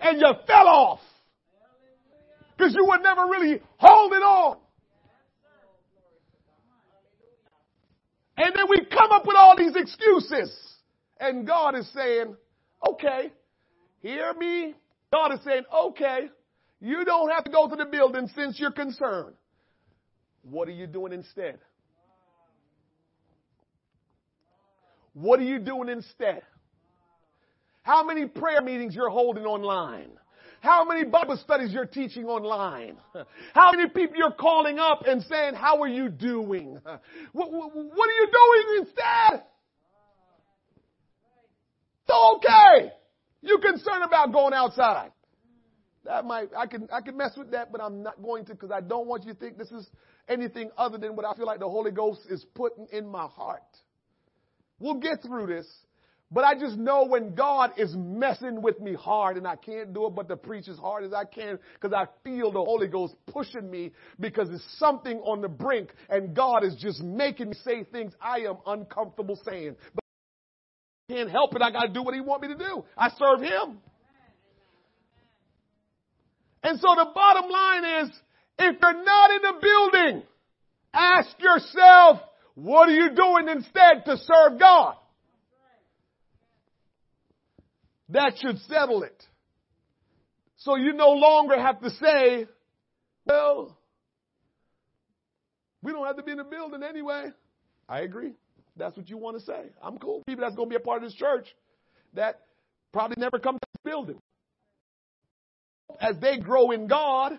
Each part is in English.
and you fell off. Because you were never really holding on. And then we come up with all these excuses. And God is saying, okay, hear me. God is saying, okay, you don't have to go to the building since you're concerned. What are you doing instead? What are you doing instead? How many prayer meetings you're holding online? How many Bible studies you're teaching online? How many people you're calling up and saying, how are you doing? What, what, what are you doing instead? It's okay. You're concerned about going outside. That might, I can, I can mess with that, but I'm not going to because I don't want you to think this is anything other than what I feel like the Holy Ghost is putting in my heart. We'll get through this. But I just know when God is messing with me hard and I can't do it but to preach as hard as I can because I feel the Holy Ghost pushing me because it's something on the brink and God is just making me say things I am uncomfortable saying. But I can't help it. I got to do what he wants me to do. I serve him. And so the bottom line is, if you're not in the building, ask yourself, what are you doing instead to serve God? That should settle it. So you no longer have to say, well, we don't have to be in the building anyway. I agree. That's what you want to say. I'm cool. People that's going to be a part of this church that probably never come to this building. As they grow in God,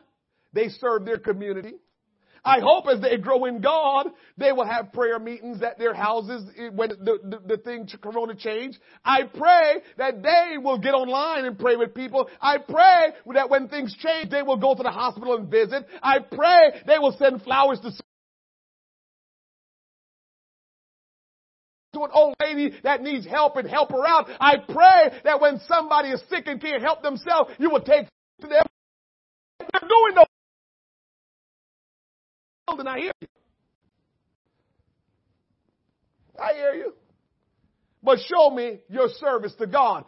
they serve their community. I hope as they grow in God, they will have prayer meetings at their houses when the, the, the thing Corona change. I pray that they will get online and pray with people. I pray that when things change, they will go to the hospital and visit. I pray they will send flowers to to an old lady that needs help and help her out. I pray that when somebody is sick and can't help themselves, you will take to them. They're doing those and I hear you. I hear you. But show me your service to God.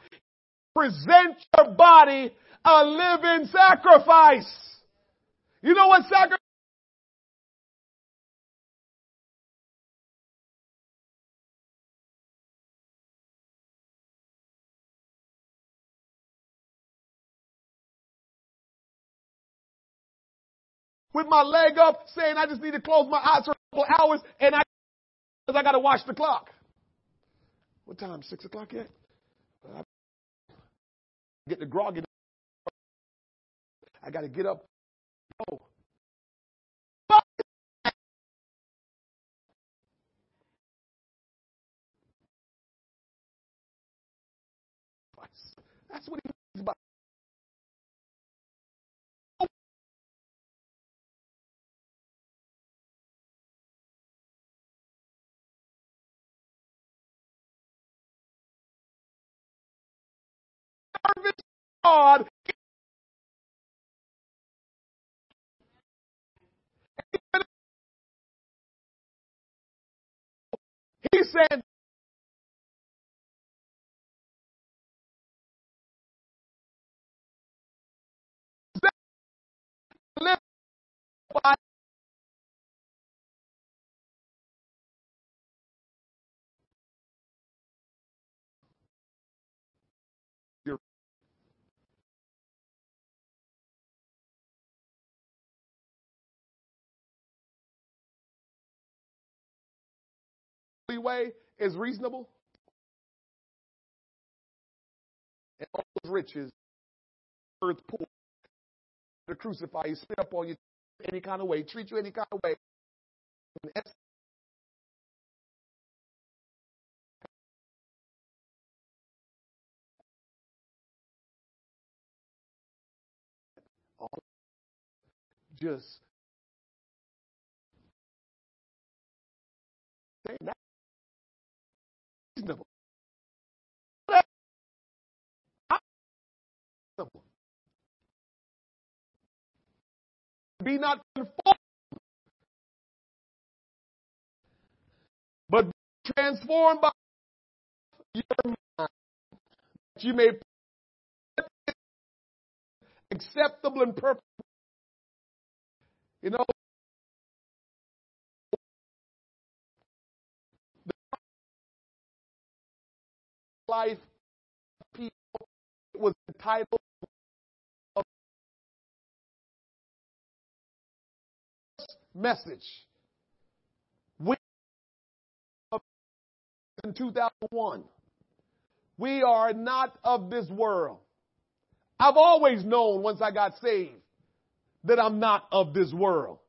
Present your body a living sacrifice. You know what sacrifice? With my leg up saying I just need to close my eyes for a couple hours and I, cause I gotta watch the clock. What time? Six o'clock yet? I get the groggy. I gotta get up. Oh. That's what he means by God. He said, way is reasonable. And all those riches, earth poor, to crucify you, spit up on you any kind of way, treat you any kind of way. Just saying that Be not conformed, but transformed by your mind, that you may acceptable and perfect. You know, life people was entitled message. In 2001. We are not of this world. I've always known once I got saved that I'm not of this world.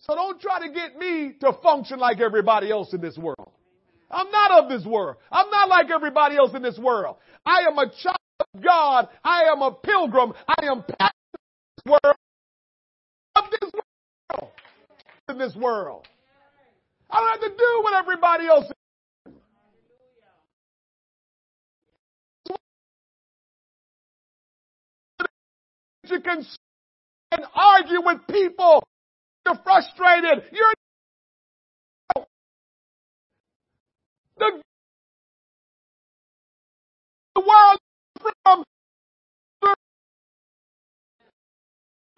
So don't try to get me to function like everybody else in this world. I'm not of this world. I'm not like everybody else in this world. I am a child of God. I am a pilgrim. I am this world of this world in this world. I don't have to do what everybody else you can and argue with people. You're frustrated. You're the, the world from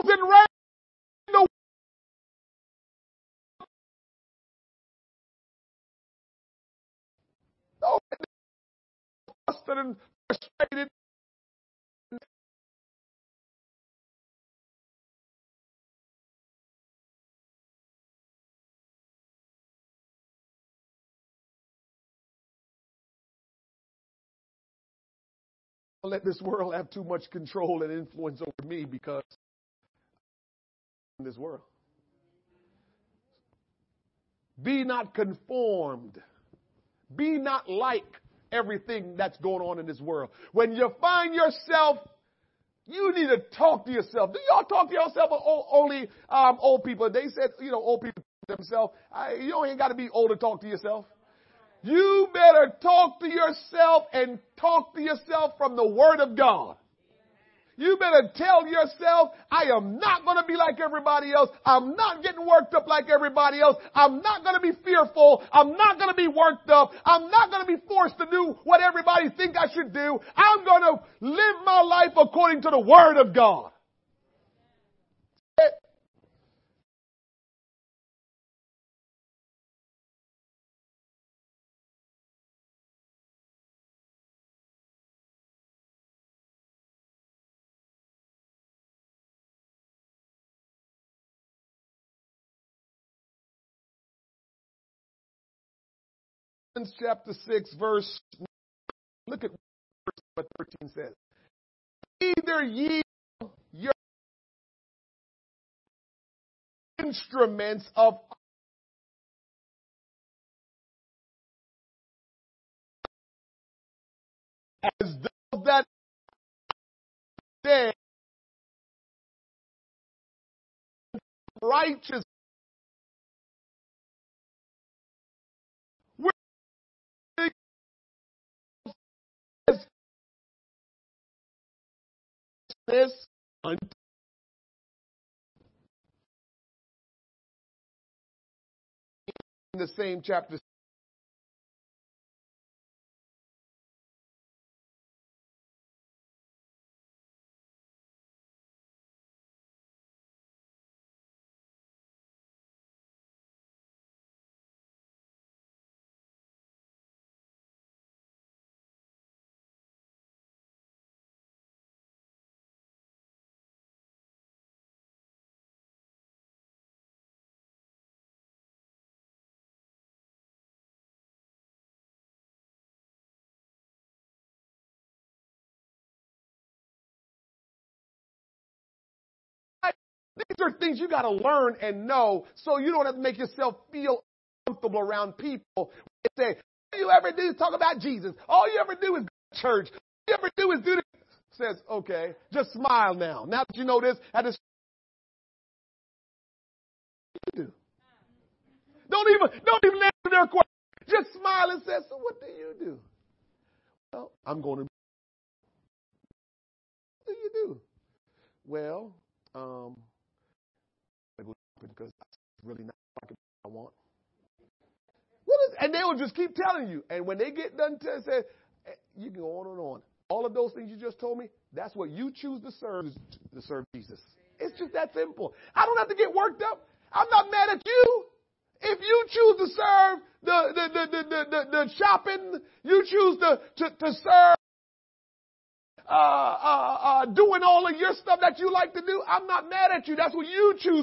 and rain the and frustrated let this world have too much control and influence over me because in this world. Be not conformed. Be not like everything that's going on in this world. When you find yourself, you need to talk to yourself. Do y'all talk to yourself or only um, old people? They said, you know, old people themselves. I, you ain't got to be old to talk to yourself. You better talk to yourself and talk to yourself from the Word of God. You better tell yourself, I am not going to be like everybody else. I'm not getting worked up like everybody else. I'm not going to be fearful. I'm not going to be worked up. I'm not going to be forced to do what everybody think I should do. I'm going to live my life according to the Word of God. Romans chapter 6, verse, look at what 13 says. Either ye your instruments of as those that dead righteous this in the same chapter These are things you got to learn and know so you don't have to make yourself feel comfortable around people. They say, all you ever do is talk about Jesus. All you ever do is go to church. All you ever do is do this. Says, okay, just smile now. Now that you know this, at this do. Don't even, don't even answer their question. Just smile and say, so what do you do? Well, I'm going to. What do you do? Well, um, because that's really not what I want. What is, and they will just telling you. And when they get done, to say, eh, you can go on and on. All of those things you just told me, that's what you choose to serve, to serve Jesus. It's just that simple. I don't have to get worked up. I'm not mad at you. If you choose to serve the, the, the, the, the, the shopping, you choose to, to, to serve uh, uh, uh, doing all of your stuff that you like to do, I'm not mad at you. That's what you choose